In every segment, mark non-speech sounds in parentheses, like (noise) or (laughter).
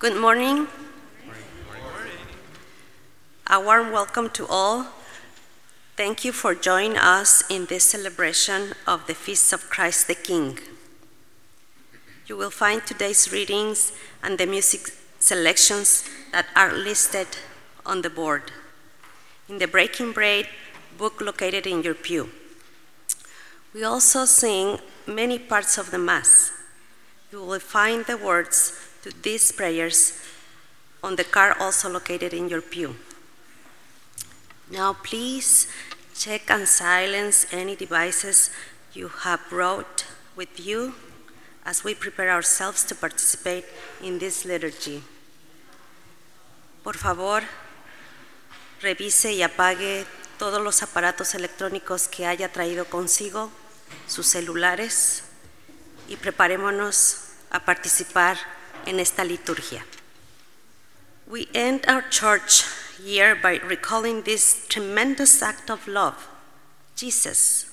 Good morning. A warm welcome to all. Thank you for joining us in this celebration of the Feast of Christ the King. You will find today's readings and the music selections that are listed on the board in the Breaking Bread book located in your pew. We also sing many parts of the Mass. You will find the words these prayers on the card also located in your pew. Now, please check and silence any devices you have brought with you as we prepare ourselves to participate in this liturgy. Por favor, revise y apague todos los aparatos electrónicos que haya traído consigo, sus celulares, y preparémonos a participar en esta liturgia. We end our church year by recalling this tremendous act of love Jesus,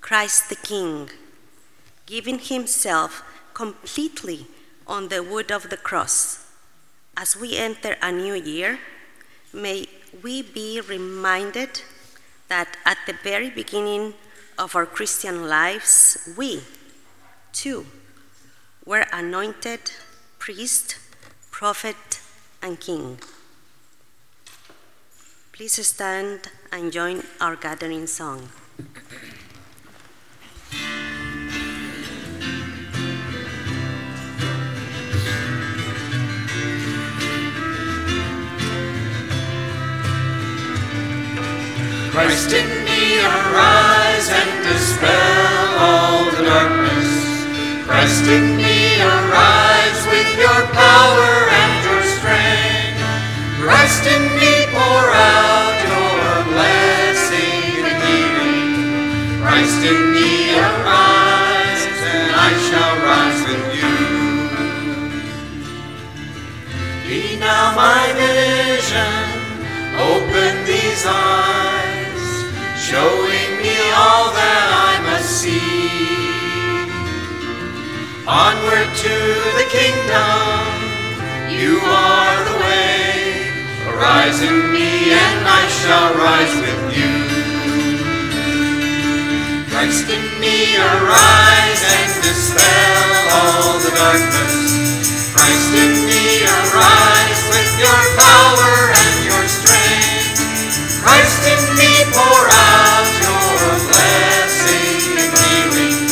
Christ the King, giving himself completely on the wood of the cross. As we enter a new year, may we be reminded that at the very beginning of our Christian lives, we, too, were anointed priest, prophet, and king. Please stand and join our gathering song. Christ in me, arise and dispel all the darkness. Christ in me, arise with your power and your strength. Christ in me, pour out your blessing and healing. Christ in me, arise, and I shall rise with you. Be now my vision, open these eyes, showing me all that I must see. Onward to the kingdom, you are the way. Arise in me, and I shall rise with you. Christ in me, arise and dispel all the darkness. Christ in me, arise with your power and your strength. Christ in me, pour out your blessing and healing.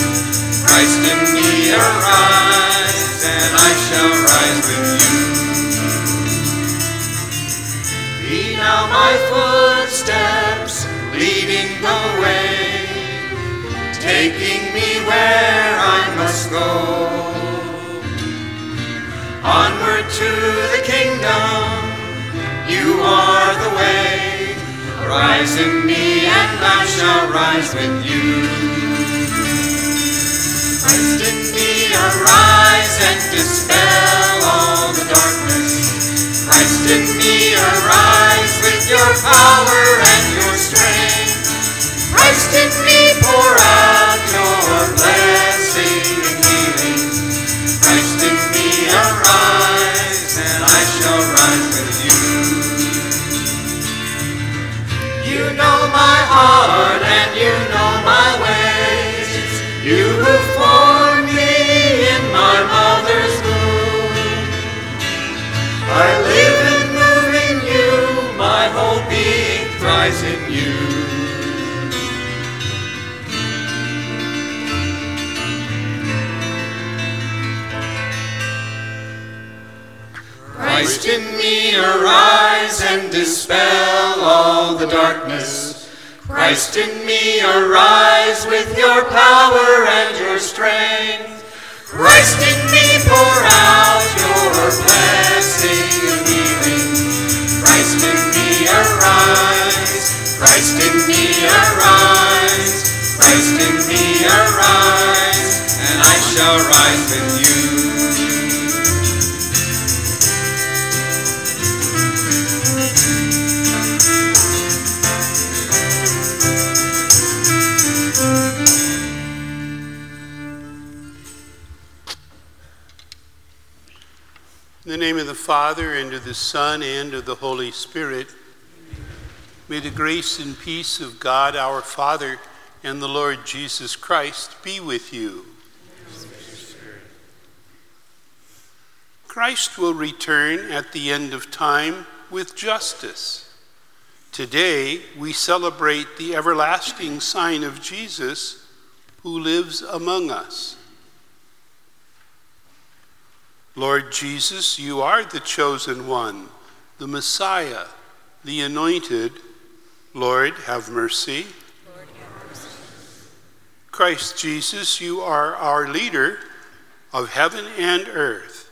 Christ in me, arise, shall rise with you. Be now my footsteps, leading the way, taking me where I must go. Onward to the kingdom, you are the way. Rise in me, and I shall rise with you. Christ in me, arise and dispel all the darkness. Christ in me, arise with your power and your strength. Christ arise and dispel all the darkness. Christ in me, arise with your power and your strength. Christ in me, pour out your blessing and healing. Christ in me, arise. Christ in me, arise. Christ in me, arise. And I shall rise with you. Father, and of the Son, and of the Holy Spirit, may the grace and peace of God our Father and the Lord Jesus Christ be with you. Christ will return at the end of time with justice. Today, we celebrate the everlasting sign of Jesus who lives among us. Lord Jesus, you are the chosen one, the Messiah, the anointed. Lord, have mercy. Lord, have mercy. Christ Jesus, you are our leader of heaven and earth.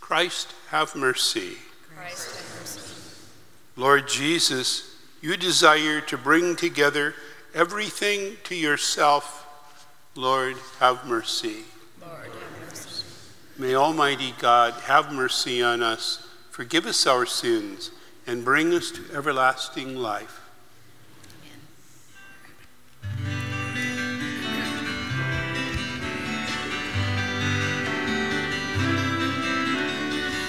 Christ, have mercy. Christ, have mercy. Lord Jesus, you desire to bring together everything to yourself. Lord, have mercy. May Almighty God have mercy on us, forgive us our sins, and bring us to everlasting life.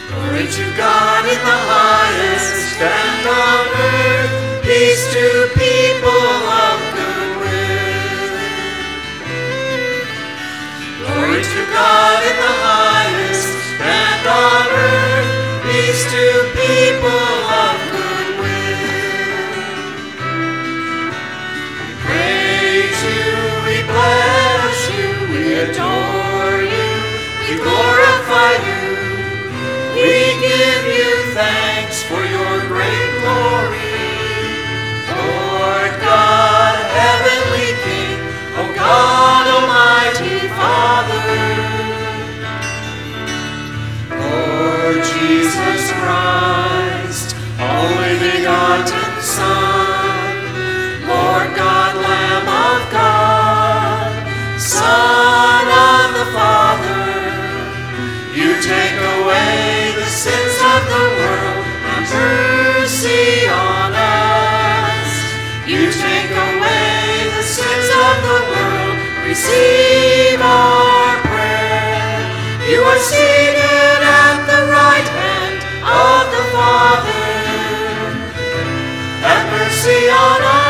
Glory to God in the highest, and on earth peace to people of good will. Glory to God in the for your great glory. Lord God, heavenly Christ, only begotten Son, Lord God, Lamb of God, Son of the Father, you take away the sins of the world, and mercy on us. You take away the sins of the world, receive our prayer. You are seated Have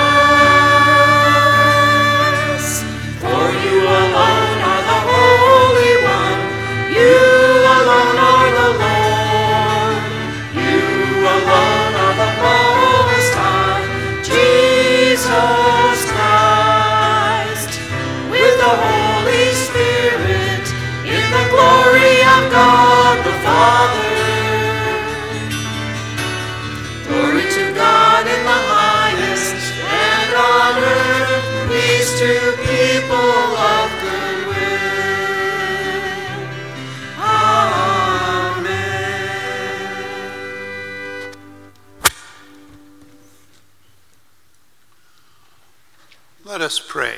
us pray.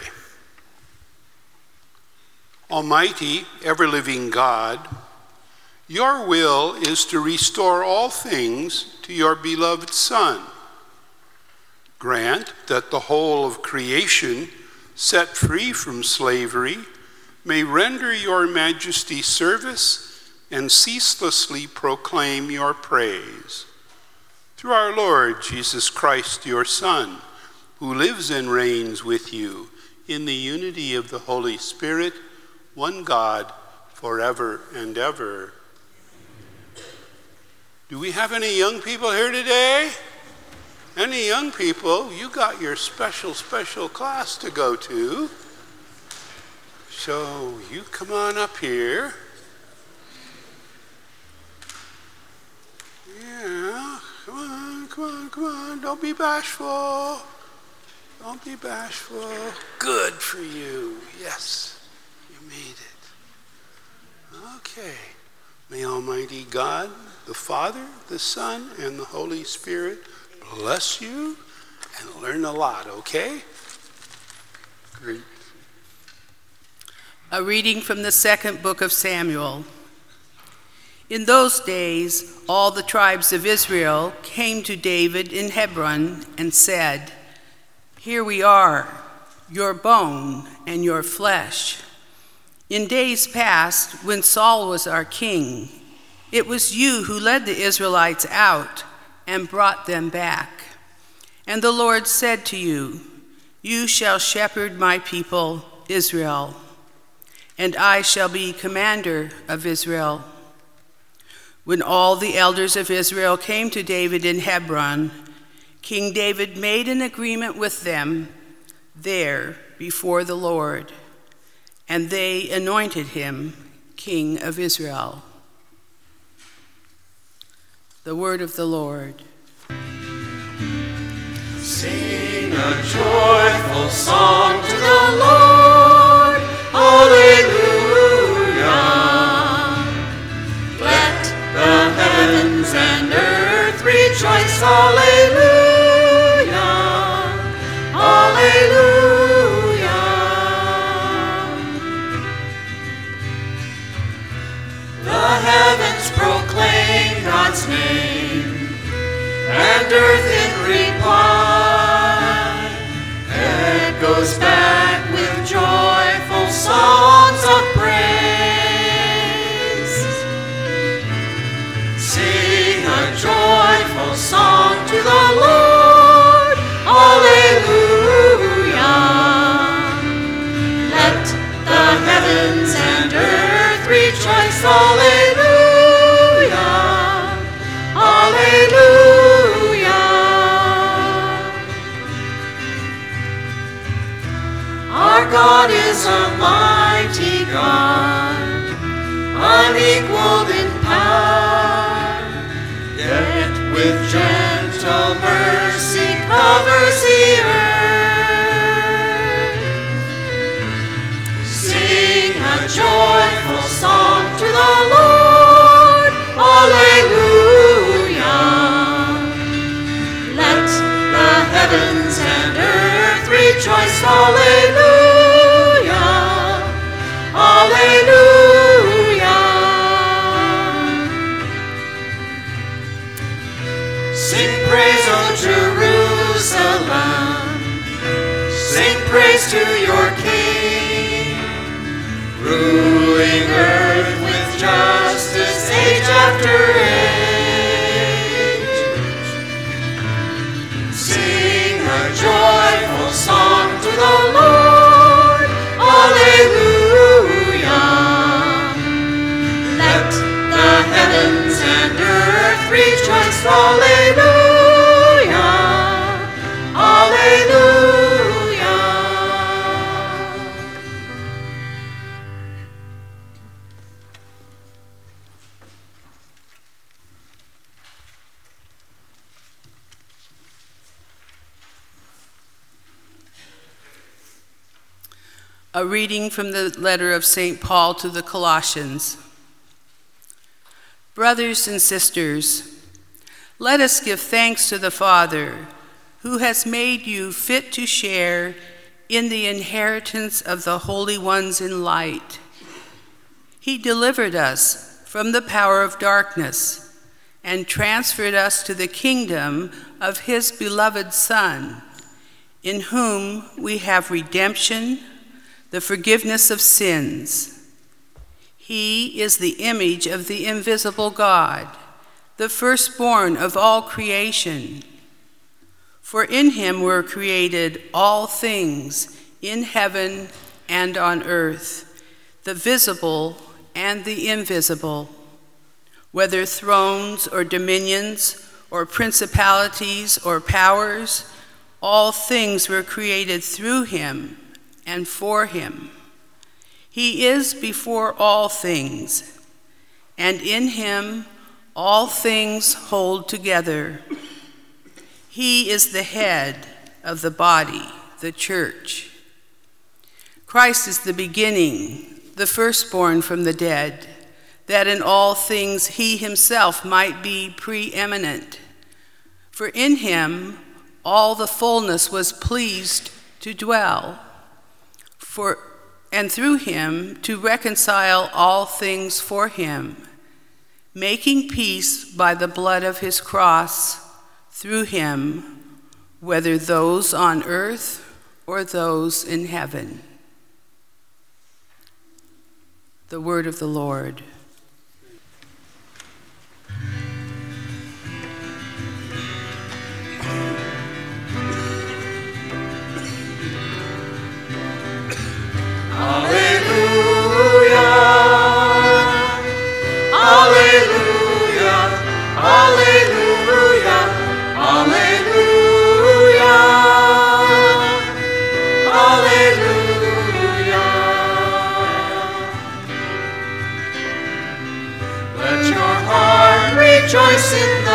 Almighty, ever living God, your will is to restore all things to your beloved Son. Grant that the whole of creation set free from slavery, may render your majesty service and ceaselessly proclaim your praise. Through our Lord Jesus Christ, your Son, who lives and reigns with you in the unity of the Holy Spirit, one God, forever and ever. Do we have any young people here today? Any young people, you got your special, special class to go to. So you come on up here. Yeah, come on, come on, come on. Don't be bashful. Don't be bashful. Good for you. Yes, you made it. Okay. May Almighty God, the Father, the Son, and the Holy Spirit bless you and learn a lot, okay? Great. A reading from the second book of Samuel. In those days, all the tribes of Israel came to David in Hebron and said, Here we are, your bone and your flesh. In days past, when Saul was our king, It was you who led the Israelites out and brought them back. And the Lord said to you, You shall shepherd my people, Israel, and I shall be commander of Israel. When all the elders of Israel came to David in Hebron, King David made an agreement with them there before the Lord, and they anointed him king of Israel. The word of the Lord. Sing a joyful song to the Lord. Hallelujah. Let the heavens and earth rejoice. Hallelujah. Hallelujah. God, unequaled in power, yet with gentle mercy covers the earth. Sing a joyful song to the Lord. Hallelujah. Let the heavens and earth rejoice. Hallelujah. To your King ruling earth with justice age after age. Sing a joyful song to the Lord. Hallelujah. Let the heavens and earth rejoice. Hallelujah. Reading from the letter of St. Paul to the Colossians. Brothers and sisters, let us give thanks to the Father, who has made you fit to share in the inheritance of the holy ones in light. He delivered us from the power of darkness and transferred us to the kingdom of his beloved Son, in whom we have redemption, the forgiveness of sins. He is the image of the invisible God, the firstborn of all creation. For in him were created all things in heaven and on earth, the visible and the invisible, whether thrones or dominions or principalities or powers, all things were created through him and for him. He is before all things, and in him all things hold together. He is the head of the body, the church. Christ is the beginning, the firstborn from the dead, that in all things he himself might be preeminent. For in him all the fullness was pleased to dwell, for and through him to reconcile all things for him, making peace by the blood of his cross through him, whether those on earth or those in heaven. The word of the Lord. rejoice in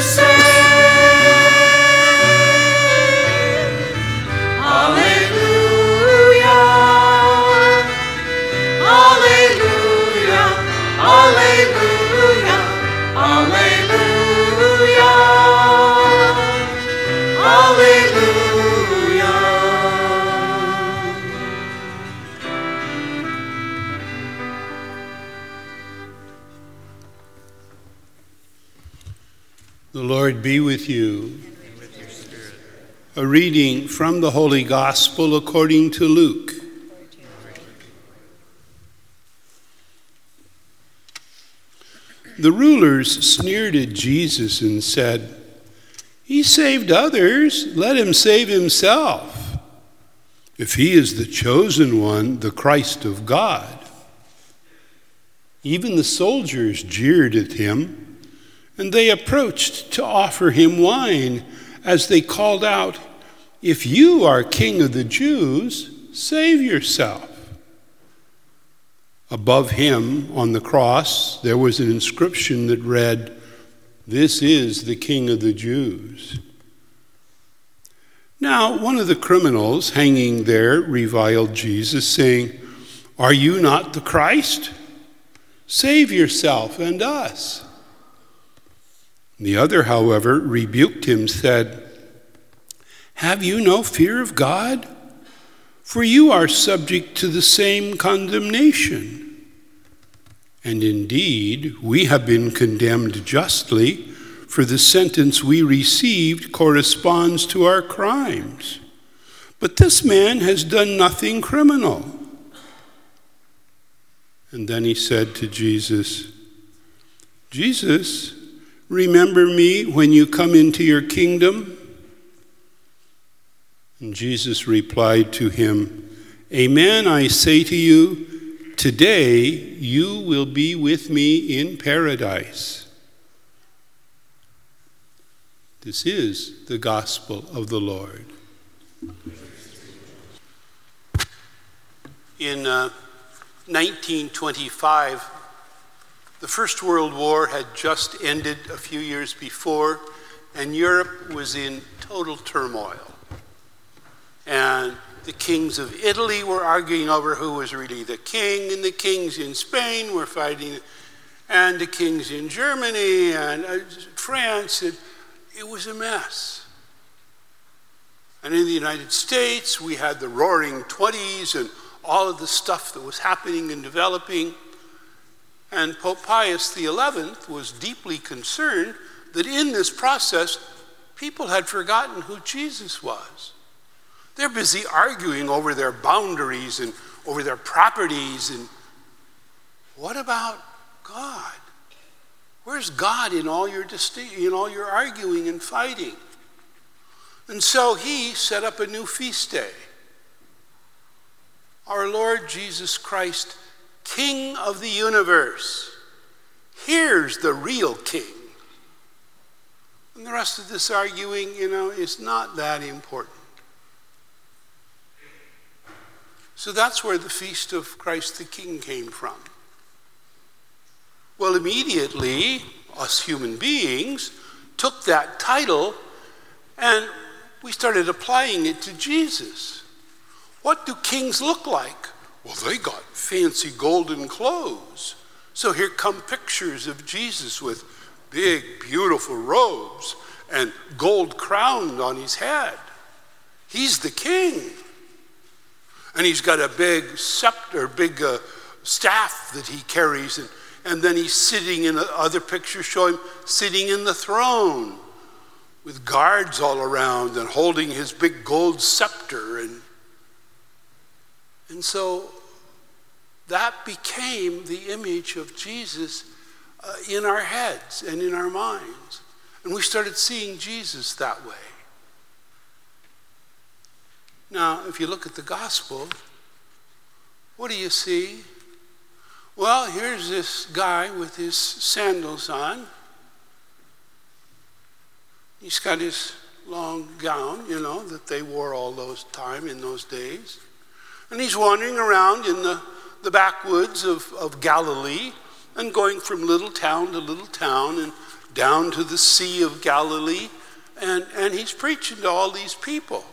come Lord be with you. A reading from the Holy Gospel according to Luke. The rulers sneered at Jesus and said, He saved others, let him save himself. If he is the chosen one, the Christ of God. Even the soldiers jeered at him, and they approached to offer him wine as they called out, If you are king of the Jews, save yourself. Above him on the cross, there was an inscription that read, This is the King of the Jews. Now, one of the criminals hanging there reviled Jesus, saying, Are you not the Christ? Save yourself and us. The other, however, rebuked him, said, Have you no fear of God? For you are subject to the same condemnation. And indeed, we have been condemned justly, for the sentence we received corresponds to our crimes. But this man has done nothing criminal. And then he said to Jesus, Jesus, remember me when you come into your kingdom? And Jesus replied to him, Amen, I say to you, today you will be with me in paradise. This is the gospel of the Lord. In uh, 1925, the First World War had just ended a few years before, and Europe was in total turmoil. And the kings of Italy were arguing over who was really the king, and the kings in Spain were fighting, and the kings in Germany and uh, France. And it was a mess. And in the United States, we had the roaring 20s and all of the stuff that was happening and developing. And Pope Pius XI was deeply concerned that in this process, people had forgotten who Jesus was. They're busy arguing over their boundaries and over their properties. And what about God? Where's God in all your disti- in all your arguing and fighting? And so he set up a new feast day. Our Lord Jesus Christ, King of the universe. Here's the real king. And the rest of this arguing, you know, is not that important. So that's where the feast of Christ the King came from. Well, immediately, us human beings took that title and we started applying it to Jesus. What do kings look like? Well, they got fancy golden clothes. So here come pictures of Jesus with big, beautiful robes and gold crowned on his head. He's the king. And he's got a big scepter, big uh, staff that he carries. And, and then he's sitting in other pictures show him sitting in the throne with guards all around and holding his big gold scepter. And, and so that became the image of Jesus uh, in our heads and in our minds. And we started seeing Jesus that way. Now, if you look at the gospel, what do you see? Well, here's this guy with his sandals on. He's got his long gown, you know, that they wore all those time in those days. And he's wandering around in the, the backwoods of, of Galilee and going from little town to little town and down to the Sea of Galilee. And, and he's preaching to all these people.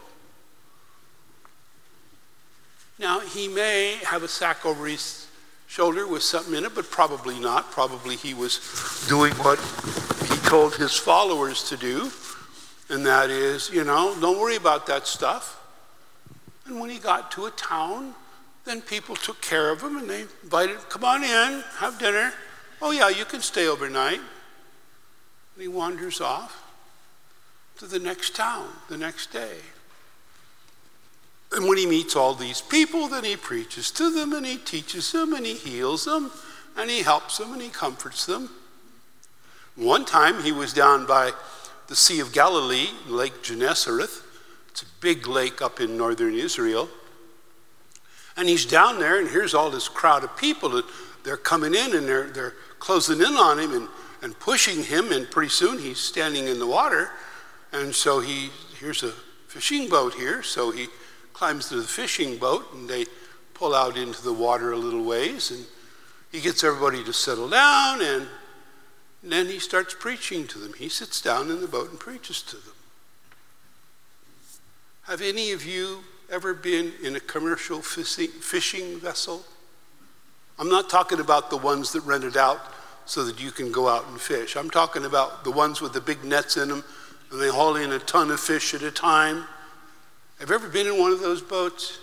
Now, he may have a sack over his shoulder with something in it, but probably not. Probably he was doing what he told his followers to do, and that is, you know, don't worry about that stuff. And when he got to a town, then people took care of him and they invited, him, come on in, have dinner. Oh, yeah, you can stay overnight. And he wanders off to the next town the next day. And when he meets all these people, then he preaches to them and he teaches them and he heals them and he helps them and he comforts them. One time he was down by the Sea of Galilee, Lake Gennesareth. Big lake up in northern Israel. And he's down there, and here's all this crowd of people. that they're coming in and they're, they're closing in on him and, and pushing him, and pretty soon he's standing in the water. And so he, here's a fishing boat here, so he climbs to the fishing boat and they pull out into the water a little ways and he gets everybody to settle down and then he starts preaching to them. He sits down in the boat and preaches to them. Have any of you ever been in a commercial fishing vessel? I'm not talking about the ones that rent it out so that you can go out and fish. I'm talking about the ones with the big nets in them and they haul in a ton of fish at a time. Have you ever been in one of those boats?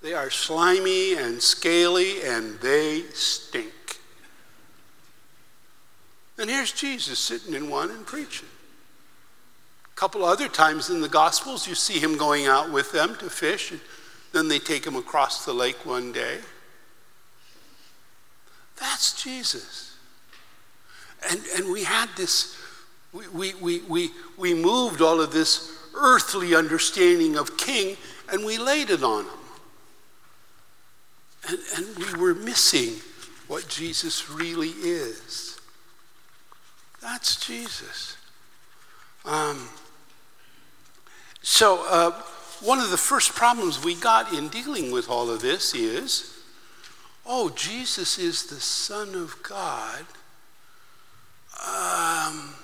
They are slimy and scaly and they stink. And here's Jesus sitting in one and preaching. Couple other times in the Gospels, you see him going out with them to fish, and then they take him across the lake one day. That's Jesus. And, and we had this, we, we, we, we, we moved all of this earthly understanding of king and we laid it on him. And, and we were missing what Jesus really is. That's Jesus. Um, so, uh, one of the first problems we got in dealing with all of this is oh, Jesus is the Son of God. Um,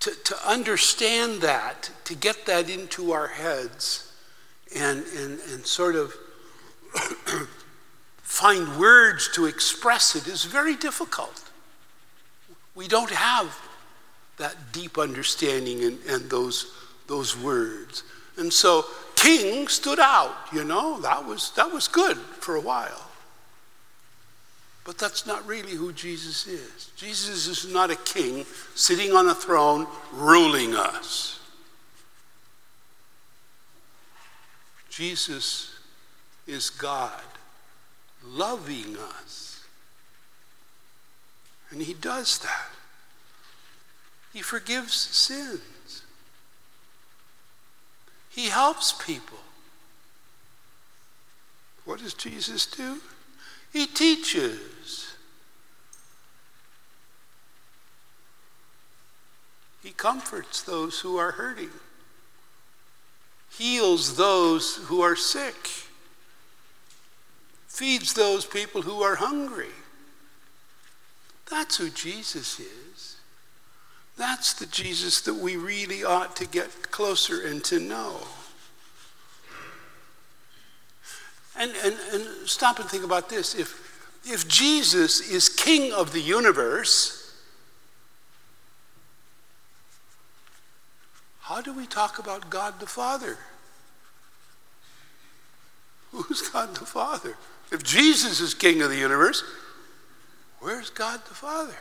to, to understand that, to get that into our heads and, and, and sort of (coughs) find words to express it is very difficult. We don't have that deep understanding and, and those, those words. And so king stood out, you know, that was, that was good for a while. But that's not really who Jesus is. Jesus is not a king sitting on a throne ruling us. Jesus is God loving us. And he does that. He forgives sins. He helps people. What does Jesus do? He teaches. He comforts those who are hurting, heals those who are sick, feeds those people who are hungry. That's who Jesus is. That's the Jesus that we really ought to get closer and to know. And, and, and stop and think about this. If, if Jesus is king of the universe, how do we talk about God the Father? (laughs) Who's God the Father? If Jesus is king of the universe, where's God the Father?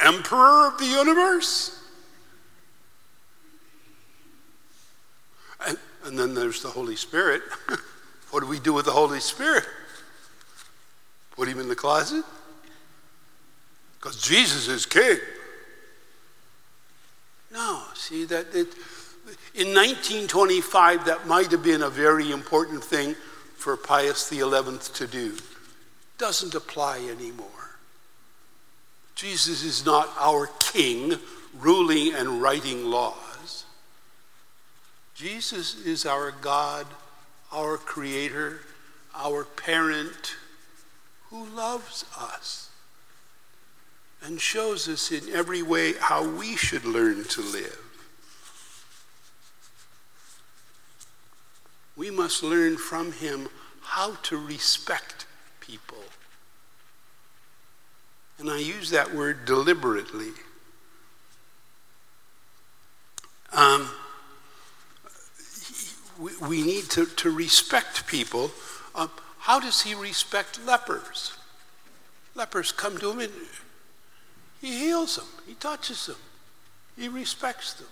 Emperor of the universe? And, and then there's the Holy Spirit. (laughs) what do we do with the Holy Spirit? Put him in the closet? Because Jesus is king. No, see that it, in 1925 that might have been a very important thing for Pius XI to do. Doesn't apply anymore. Jesus is not our king ruling and writing laws. Jesus is our God, our creator, our parent who loves us and shows us in every way how we should learn to live. We must learn from him how to respect people. And I use that word deliberately. Um, we, we, need to, to respect people. Um, how does he respect lepers? Lepers come to him and he heals them, he touches them, he respects them.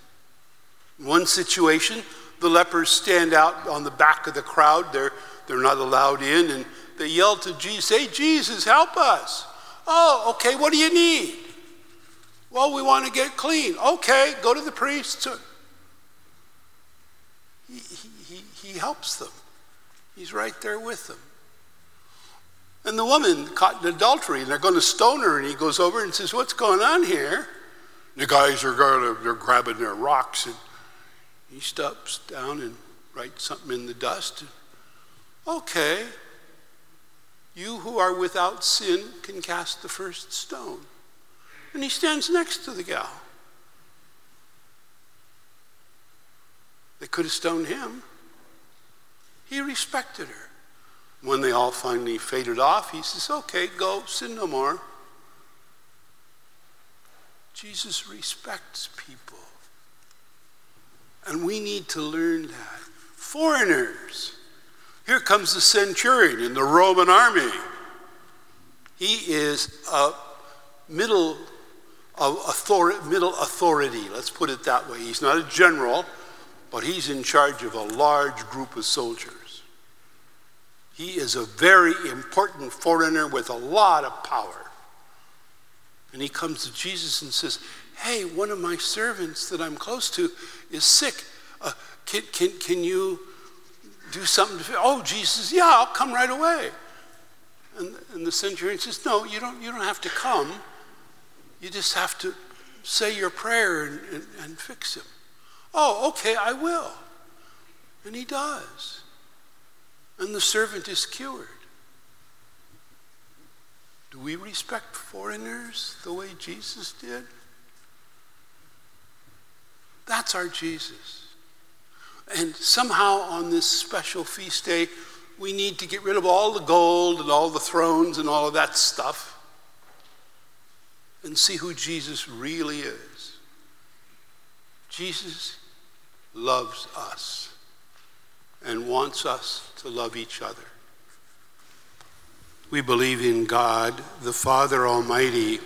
In one situation, the lepers stand out on the back of the crowd. They're, they're not allowed in, and they yell to Jesus, Hey, Jesus, help us. Oh, okay, what do you need? Well, we want to get clean. Okay, go to the priest. He, he, he helps them, he's right there with them. And the woman caught in adultery, and they're going to stone her, and he goes over and says, What's going on here? The guys are going to, they're grabbing their rocks, and he stops down and writes something in the dust. Okay, you who are without sin can cast the first stone. And he stands next to the gal. They could have stoned him. He respected her. When they all finally faded off, he says, Okay, go, sin no more. Jesus respects people. And we need to learn that. Foreigners. Here comes the centurion in the Roman army. He is a middle, authority, middle authority, let's put it that way. He's not a general, but he's in charge of a large group of soldiers. He is a very important foreigner with a lot of power. And he comes to Jesus and says, Hey, one of my servants that I'm close to is sick. Uh, can, can, can you do something to Oh, Jesus, yeah, I'll come right away. And, and the centurion says, No, you don't, you don't have to come. You just have to say your prayer and, and, and fix him. Oh, okay, I will. And he does and the servant is cured. Do we respect foreigners the way Jesus did? That's our Jesus. And somehow on this special feast day, we need to get rid of all the gold and all the thrones and all of that stuff and see who Jesus really is. Jesus loves us and wants us to love each other. We believe in God, the Father Almighty,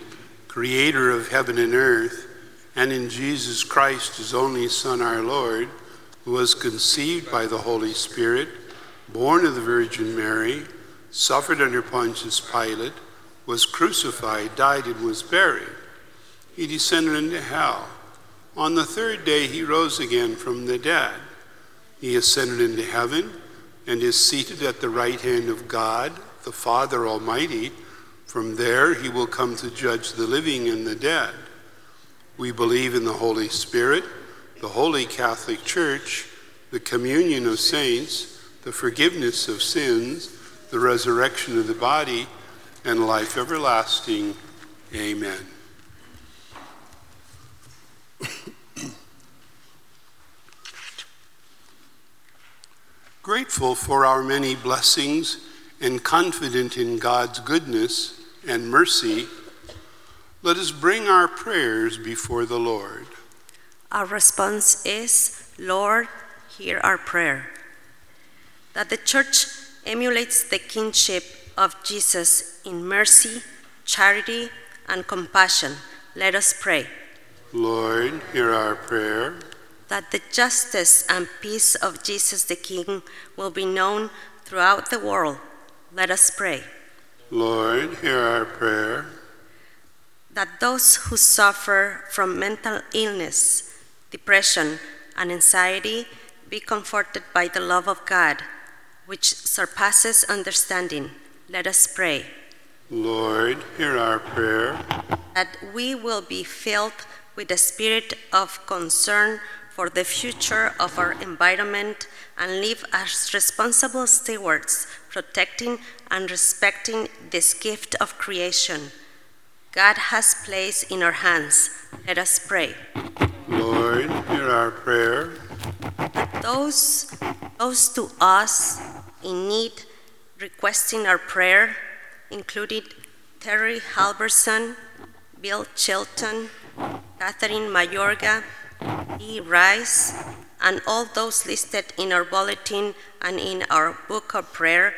creator of heaven and earth, and in Jesus Christ, his only Son, our Lord, who was conceived by the Holy Spirit, born of the Virgin Mary, suffered under Pontius Pilate, was crucified, died, and was buried. He descended into hell. On the third day, he rose again from the dead. He ascended into heaven and is seated at the right hand of God, the Father Almighty. From there, he will come to judge the living and the dead. We believe in the Holy Spirit, the Holy Catholic Church, the communion of saints, the forgiveness of sins, the resurrection of the body, and life everlasting. Amen. (coughs) Grateful for our many blessings and confident in God's goodness and mercy, let us bring our prayers before the Lord. Our response is Lord, hear our prayer. That the church emulates the kingship of Jesus in mercy, charity, and compassion. Let us pray. Lord, hear our prayer that the justice and peace of Jesus the King will be known throughout the world. Let us pray. Lord, hear our prayer. That those who suffer from mental illness, depression, and anxiety be comforted by the love of God, which surpasses understanding. Let us pray. Lord, hear our prayer. that we will be filled with a spirit of concern for the future of our environment and live as responsible stewards, protecting and respecting this gift of creation God has placed in our hands. Let us pray. Lord, hear our prayer. Those, those to us in need requesting our prayer included Terry Halverson, Bill Chilton, Catherine Mayorga, E. Rice, and all those listed in our bulletin and in our book of prayer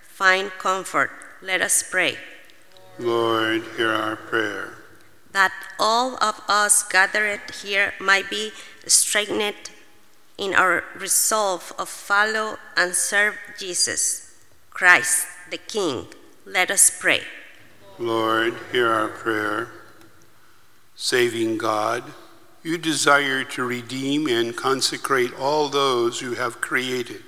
find comfort. Let us pray. Lord, hear our prayer. that all of us gathered here might be strengthened in our resolve of follow and serve Jesus Christ the King. Let us pray. Lord, hear our prayer. Saving God, you desire to redeem and consecrate all those you have created.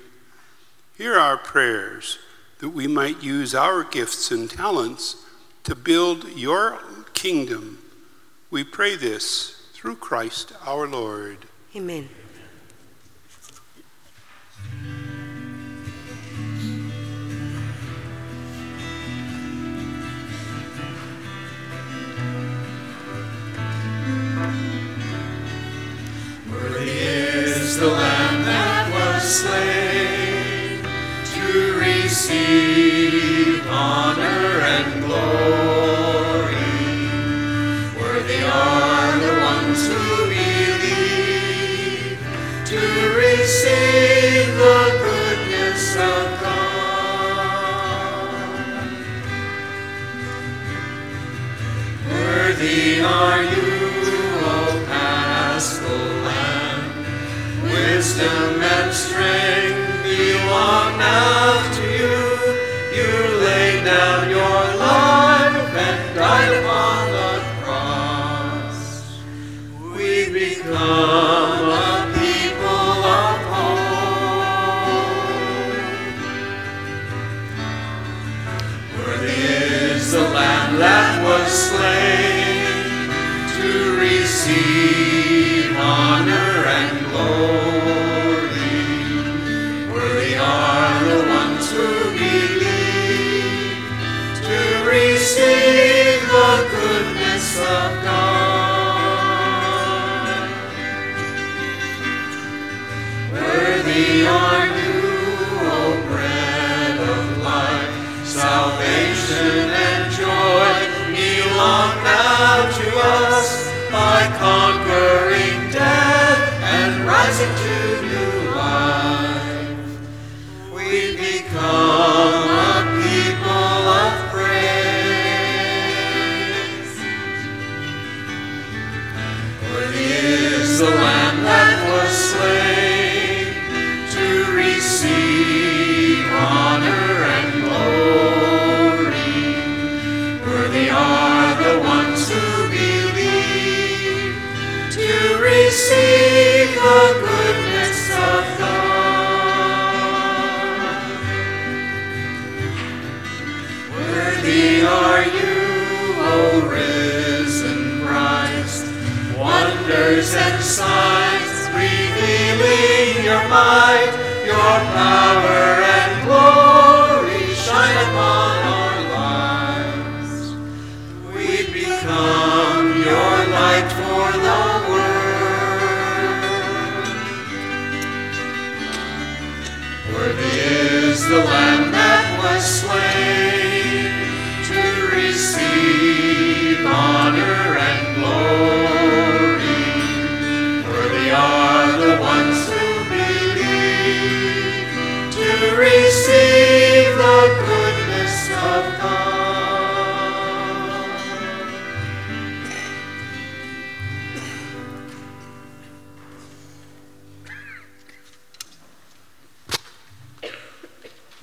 Hear our prayers that we might use our gifts and talents to build your kingdom. We pray this through Christ our Lord. Amen. Worthy is the Lamb that was slain to receive honor and glory. Worthy are the ones who believe to receive the goodness of God. Worthy are you, O Paschal Lamb. Wisdom and strength belong now to light for the world. Worthy is the Lamb that was slain to receive honor and glory. Worthy are the ones who believe to receive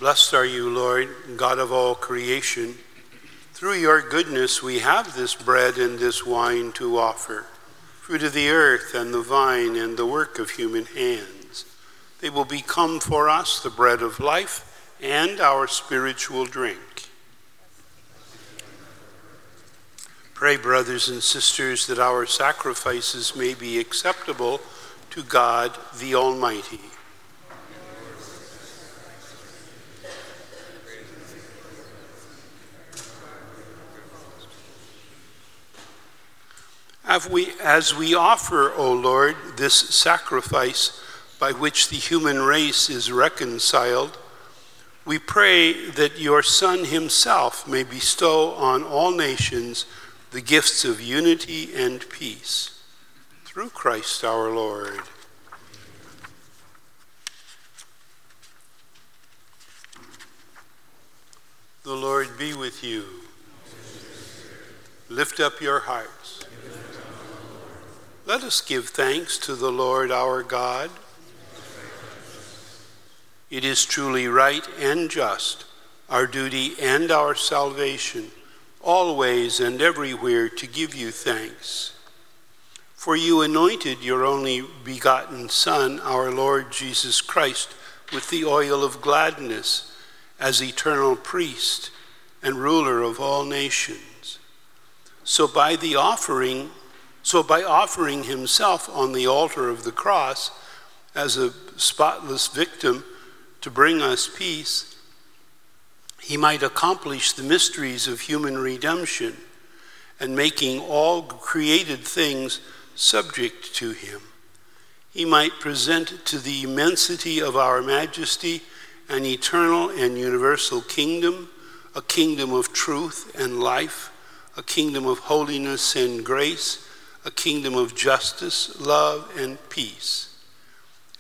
Blessed are you, Lord, God of all creation. Through your goodness, we have this bread and this wine to offer, fruit of the earth and the vine and the work of human hands. They will become for us the bread of life and our spiritual drink. Pray, brothers and sisters, that our sacrifices may be acceptable to God the Almighty. We, as we offer, O Lord, this sacrifice by which the human race is reconciled, we pray that your Son himself may bestow on all nations the gifts of unity and peace. Through Christ our Lord. The Lord be with you. Lift up your hearts. Let us give thanks to the Lord our God. It is truly right and just, our duty and our salvation, always and everywhere to give you thanks. For you anointed your only begotten Son, our Lord Jesus Christ, with the oil of gladness as eternal priest and ruler of all nations. So by the offering, so by offering himself on the altar of the cross as a spotless victim, to bring us peace, he might accomplish the mysteries of human redemption and making all created things subject to him. He might present to the immensity of our majesty an eternal and universal kingdom, a kingdom of truth and life, a kingdom of holiness and grace, a kingdom of justice, love, and peace.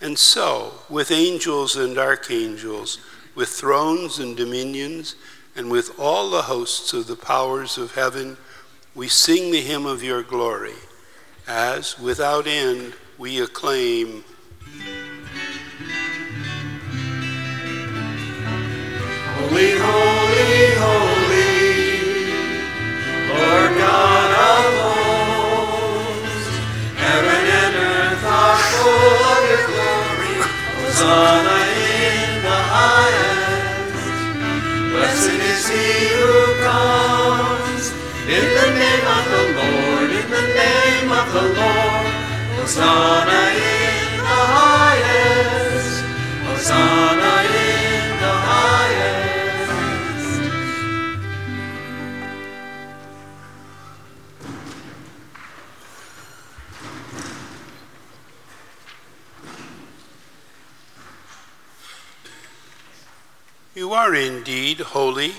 And so, with angels and archangels, with thrones and dominions, and with all the hosts of the powers of heaven, we sing the hymn of your glory, as without end we acclaim. Holy, holy, holy, Lord Hosanna in the highest. Blessed is he who comes in the name of the Lord, in the name of the Lord. In the highest. Hosanna are indeed holy,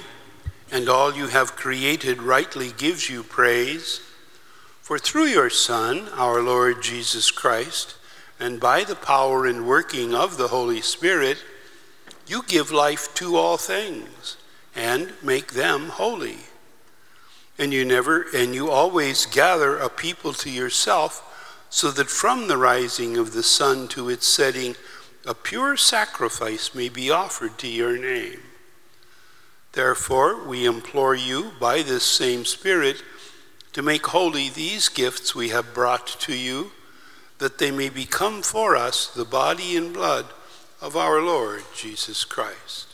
and all you have created rightly gives you praise. For through your Son, our Lord Jesus Christ, and by the power and working of the Holy Spirit, you give life to all things and make them holy. And you never and you always gather a people to yourself so that from the rising of the sun to its setting a pure sacrifice may be offered to your name. Therefore, we implore you by this same Spirit to make holy these gifts we have brought to you, that they may become for us the body and blood of our Lord Jesus Christ.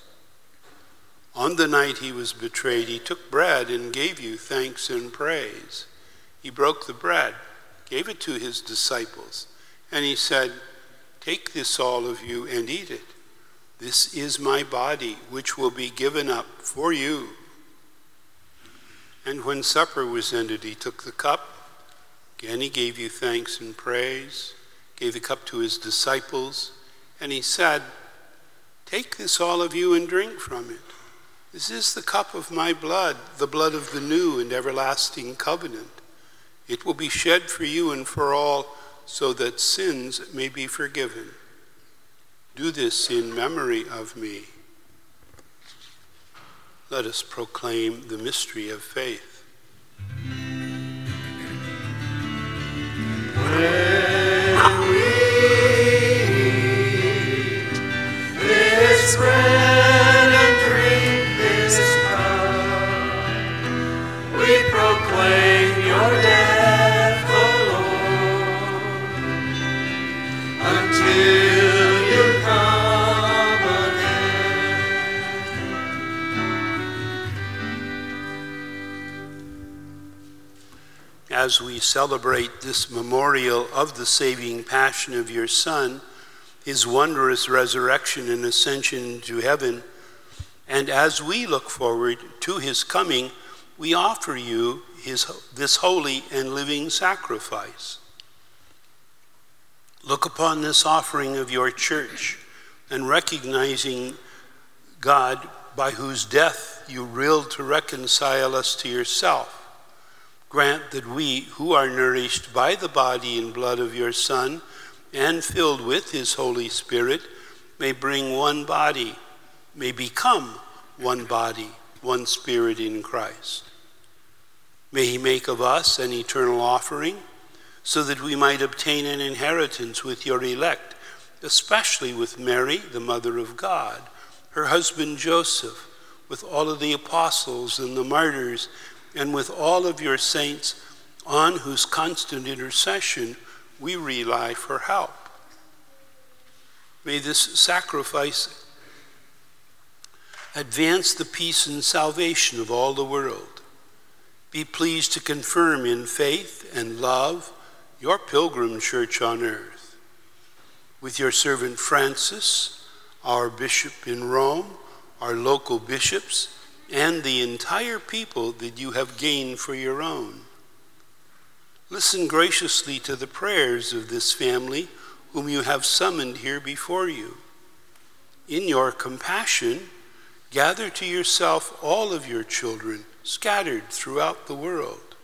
On the night he was betrayed, he took bread and gave you thanks and praise. He broke the bread, gave it to his disciples, and he said, Take this, all of you, and eat it. This is my body, which will be given up for you. And when supper was ended, he took the cup. Again, he gave you thanks and praise, gave the cup to his disciples, and he said, Take this, all of you, and drink from it. This is the cup of my blood, the blood of the new and everlasting covenant. It will be shed for you and for all so that sins may be forgiven. Do this in memory of me. Let us proclaim the mystery of faith. As we celebrate this memorial of the saving passion of your Son, his wondrous resurrection and ascension to heaven, and as we look forward to his coming, we offer you his, this holy and living sacrifice. Look upon this offering of your church and recognizing God by whose death you willed to reconcile us to yourself. Grant that we, who are nourished by the body and blood of your Son and filled with his Holy Spirit, may bring one body, may become one body, one spirit in Christ. May he make of us an eternal offering so that we might obtain an inheritance with your elect, especially with Mary, the Mother of God, her husband Joseph, with all of the apostles and the martyrs, and with all of your saints, on whose constant intercession we rely for help. May this sacrifice advance the peace and salvation of all the world. Be pleased to confirm in faith and love your pilgrim church on earth. With your servant Francis, our bishop in Rome, our local bishops, and the entire people that you have gained for your own. Listen graciously to the prayers of this family whom you have summoned here before you. In your compassion, gather to yourself all of your children scattered throughout the world.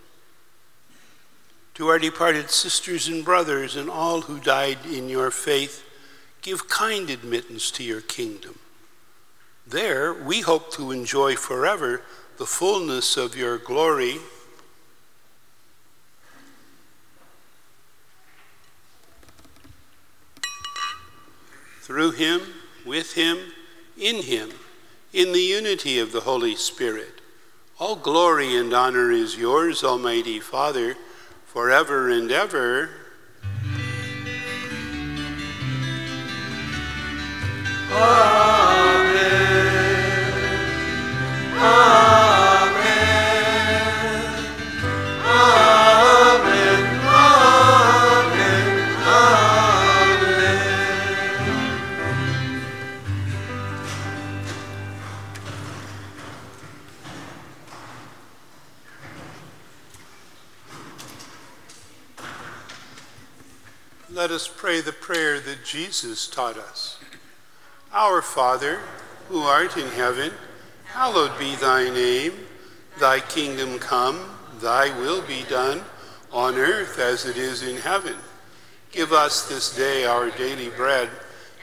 To our departed sisters and brothers and all who died in your faith, give kind admittance to your kingdom. There, we hope to enjoy forever the fullness of your glory. Through him, with him, in him, in the unity of the Holy Spirit. All glory and honor is yours, Almighty Father, forever and ever. Ah. Let us pray the prayer that Jesus taught us. Our Father, who art in heaven, hallowed be thy name. Thy kingdom come, thy will be done, on earth as it is in heaven. Give us this day our daily bread,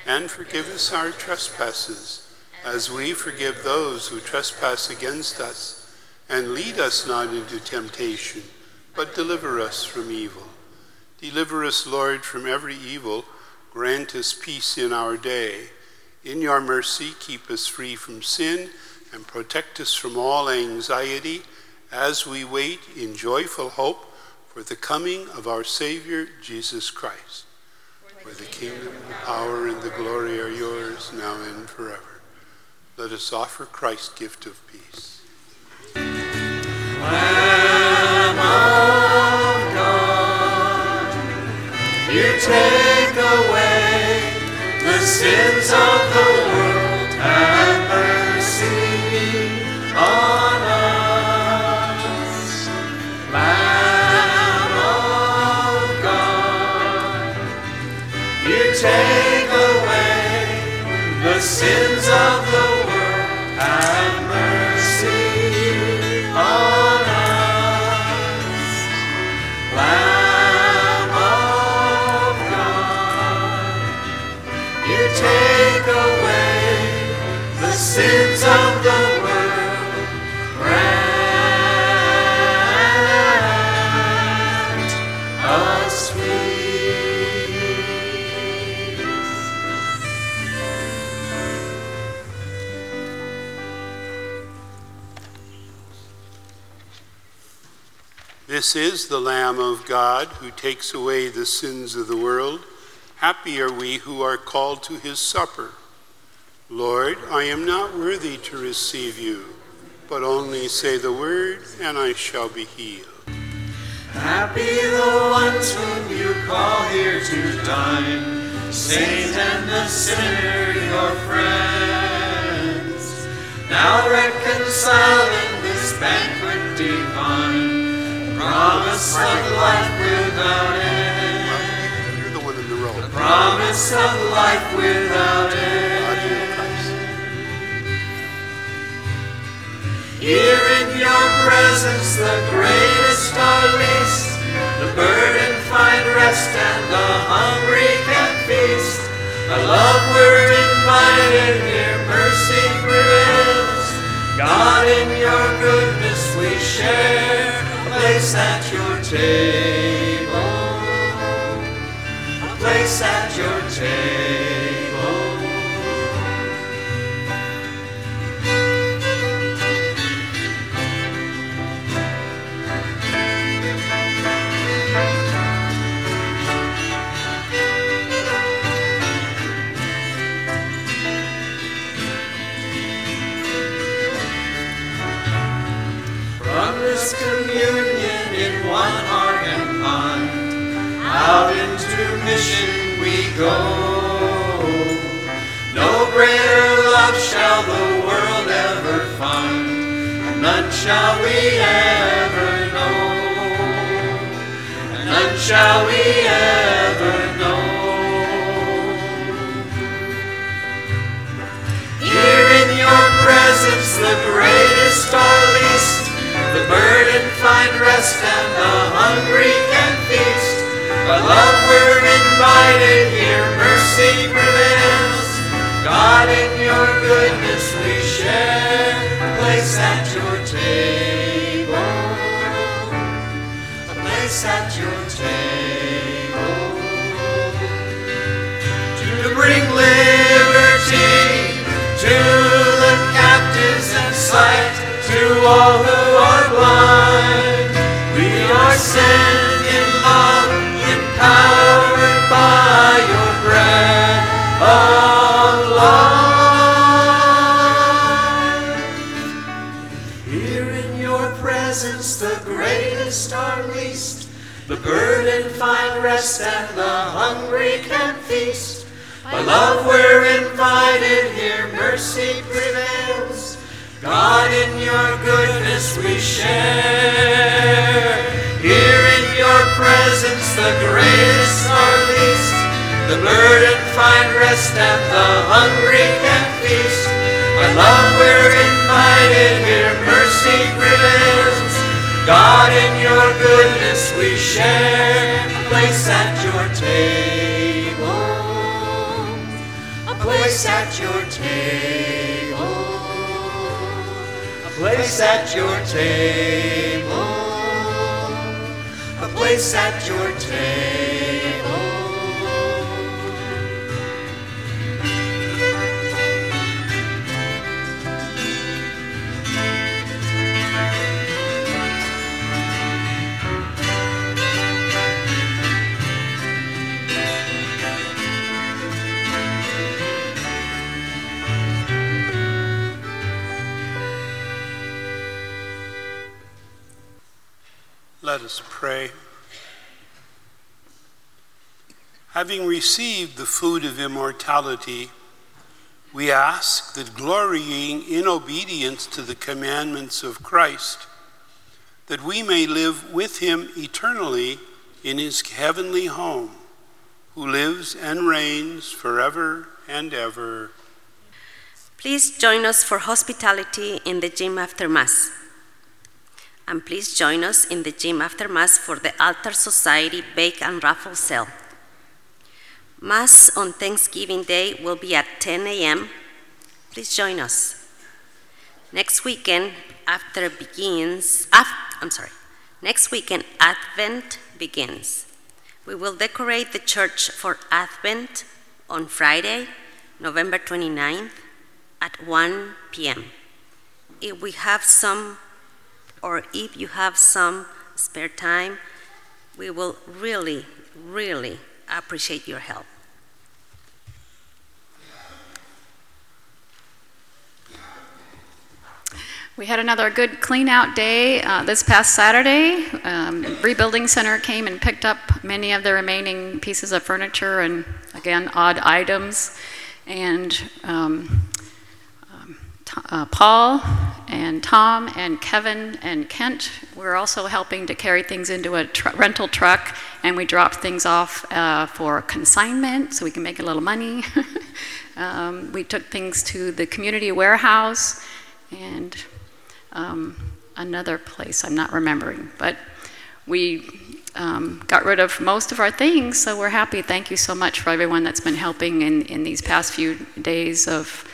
and forgive us our trespasses, as we forgive those who trespass against us. And lead us not into temptation, but deliver us from evil. Deliver us, Lord, from every evil. Grant us peace in our day. In your mercy, keep us free from sin and protect us from all anxiety as we wait in joyful hope for the coming of our Savior, Jesus Christ. For the kingdom, the power, and the glory are yours, now and forever. Let us offer Christ's gift of peace. Lamb of God, You take away the sins of the world. Take away the sins of This is the Lamb of God who takes away the sins of the world. Happy are we who are called to his supper. Lord, I am not worthy to receive you, but only say the word, and I shall be healed. Happy the ones whom you call here to dine, saint and the sinner, your friends. Now reconcile in this banquet divine, promise of life without end. You're the one in the row. Promise of life without end. Here in your presence, the greatest are least. The burden find rest, and the hungry can feast. A love we're invited here, mercy prevails. God, in your goodness we share place at your table. A place at your table. Communion in one heart and mind, out into mission we go. No greater love shall the world ever find, and none shall we ever know, and none shall we ever know. Here in your presence, the greatest are least. The burden find rest, love we're invited here, mercy prevails. God, in your goodness we share. Here in your presence, the greatest are least. The burden find rest, and the hungry can feast. By love we're invited here, mercy prevails. God, in your goodness we share place at your table. Place at your table. A place at your table. A place at your table. Let us pray. Having received the food of immortality, we ask that glorying in obedience to the commandments of Christ, that we may live with him eternally in his heavenly home, who lives and reigns forever and ever. Please join us for hospitality in the gym after Mass. And please join us in the gym after Mass for the Altar Society Bake and Raffle Sale. Mass on Thanksgiving Day will be at 10 a.m. Please join us. Next weekend, after begins, I'm sorry, next weekend, Advent begins. We will decorate the church for Advent on Friday, November 29th at 1 p.m. If we have some, or if you have some spare time, we will really, really appreciate your help. We had another good clean out day uh, this past Saturday. Um, Rebuilding Center came and picked up many of the remaining pieces of furniture and, again, odd items. And um, uh, Paul and Tom and Kevin and Kent were also helping to carry things into a tr- rental truck, and we dropped things off uh, for consignment so we can make a little money. (laughs) Um, we took things to the community warehouse and um, another place I'm not remembering. But we um, got rid of most of our things, so we're happy. Thank you so much for everyone that's been helping in, in these past few days of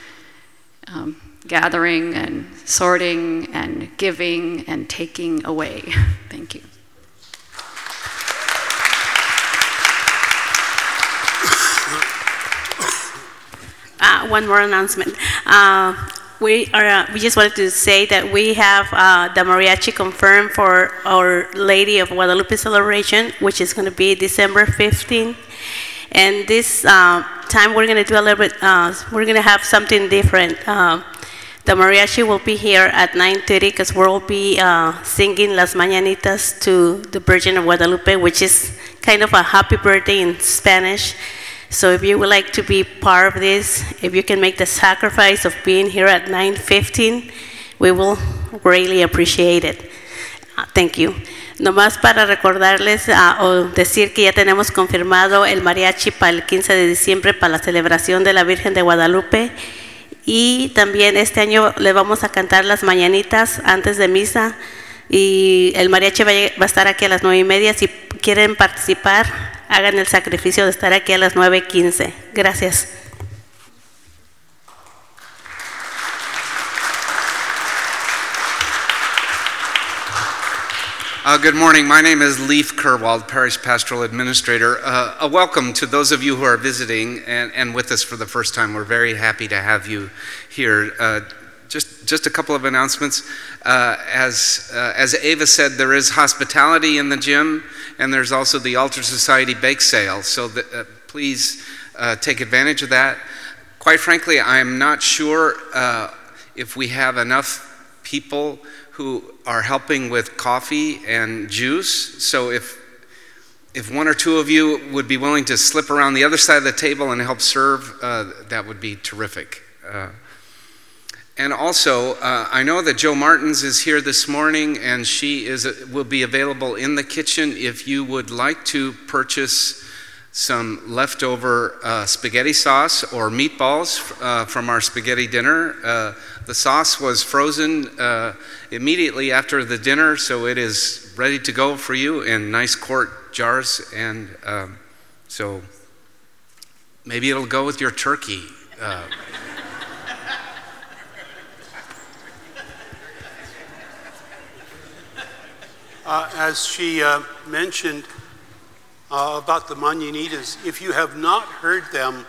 um, gathering and sorting and giving and taking away. (laughs) Thank you. Uh, one more announcement. Uh, we are. Uh, we just wanted to say that we have uh, the mariachi confirmed for Our Lady of Guadalupe celebration, which is going to be December 15th. And this uh, time we're going to do a little bit. Uh, we're going to have something different. The mariachi will be here at 9:30 because we'll be uh, singing Las Mañanitas to the Virgin of Guadalupe, which is kind of a happy birthday in Spanish. So if you would like to be part of this, if you can make the sacrifice of being here at 9:15, we will greatly appreciate it. Uh, thank you. Nomás para recordarles uh, o decir que ya tenemos confirmado el mariachi para el 15 de diciembre para la celebración de la Virgen de Guadalupe y también este año le vamos a cantar las mañanitas antes de misa y el mariachi va a, estar aquí a las nueve y media. Si quieren participar, hagan el sacrificio de estar aquí a las 9.15. Gracias. Uh, good morning. My name is Leif Kerwald, Parish Pastoral Administrator. Uh, a welcome to those of you who are visiting and, and with us for the first time. We're very happy to have you here. Uh, just, just a couple of announcements. Uh, as, uh, as Ava said, there is hospitality in the gym, and there's also the Altar Society bake sale. So that, uh, please take advantage of that. Quite frankly, I'm not sure if we have enough people who are helping with coffee and juice. So if if one or two of you would be willing to slip around the other side of the table and help serve, uh, that would be terrific. Uh, and also, uh, I know that Joe Martins is here this morning, and she is will be available in the kitchen if you would like to purchase some leftover uh, spaghetti sauce or meatballs uh, from our spaghetti dinner. Uh, the sauce was frozen uh, immediately after the dinner, so it is ready to go for you in nice quart jars. And um, so maybe it'll go with your turkey. Uh, Uh, as she uh, mentioned uh, about the Mañanitas, if you have not heard them,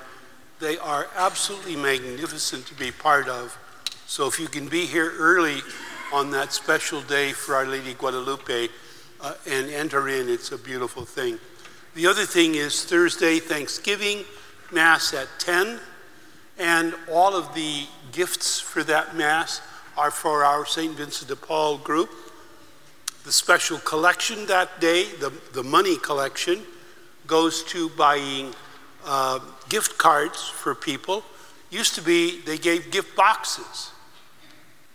they are absolutely magnificent to be part of. So if you can be here early on that special day for Our Lady Guadalupe uh, and enter in, it's a beautiful thing. The other thing is Thursday, Thanksgiving, Mass at 10, and all of the gifts for that Mass are for our St. Vincent de Paul group. The special collection that day, the, the money collection, goes to buying uh, gift cards for people. Used to be they gave gift boxes.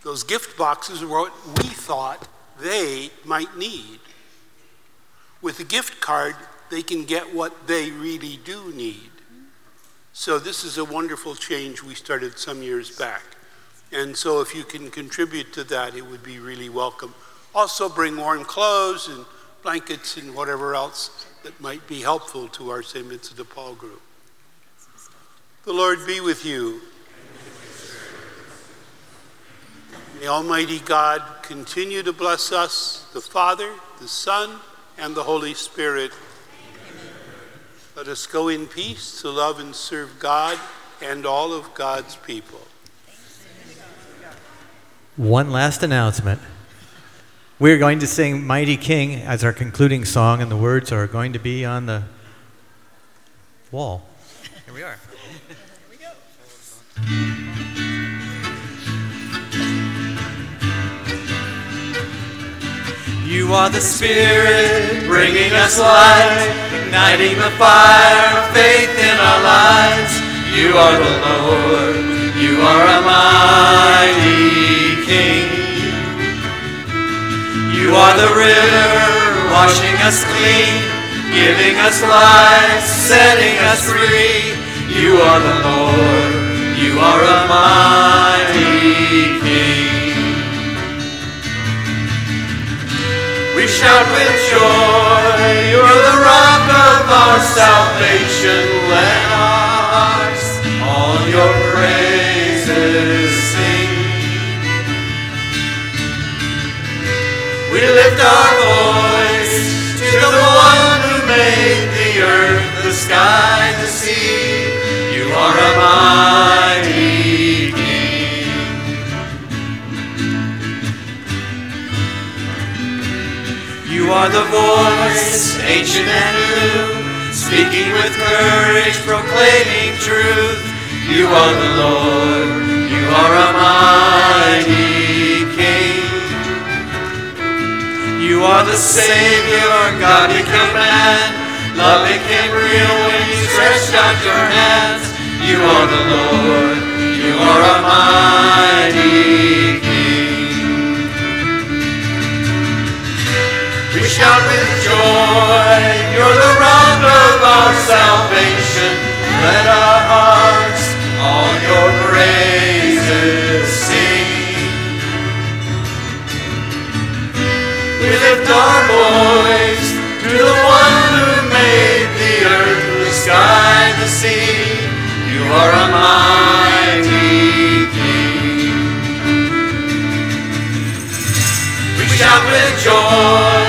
Those gift boxes are what we thought they might need. With a gift card, they can get what they really do need. So this is a wonderful change we started some years back. And so if you can contribute to that, it would be really welcome. Also bring warm clothes and blankets and whatever else that might be helpful to our St. Vincent de Paul group. The Lord be with you. May Almighty God continue to bless us, the Father, the Son, and the Holy Spirit. Let us go in peace to love and serve God and all of God's people. One last announcement. We're going to sing Mighty King as our concluding song, and the words are going to be on the wall. Here we are. (laughs) You are the Spirit bringing us light, igniting the fire of faith in our lives. You are the Lord, you are a mighty King. You are the river washing us clean, giving us life, setting us free. You are the Lord, you are a mighty We shout with joy, you're the rock of our salvation. Let hearts all your praises sing. We lift our are the voice, ancient and new, speaking with courage, proclaiming truth. You are the Lord, you are a mighty King. You are the Savior, God became man, love became real when you stretched out your hands. You are the Lord, you are a mighty King. We shout with joy, you're the rock of our salvation. Let our hearts all your praises sing. We lift our voice to the one who made the earth, the sky, the sea. You are a mighty King. We shout with joy,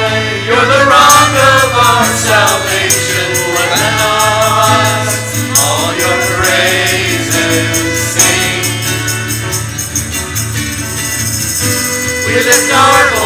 salvation. All your praises sing. We lift our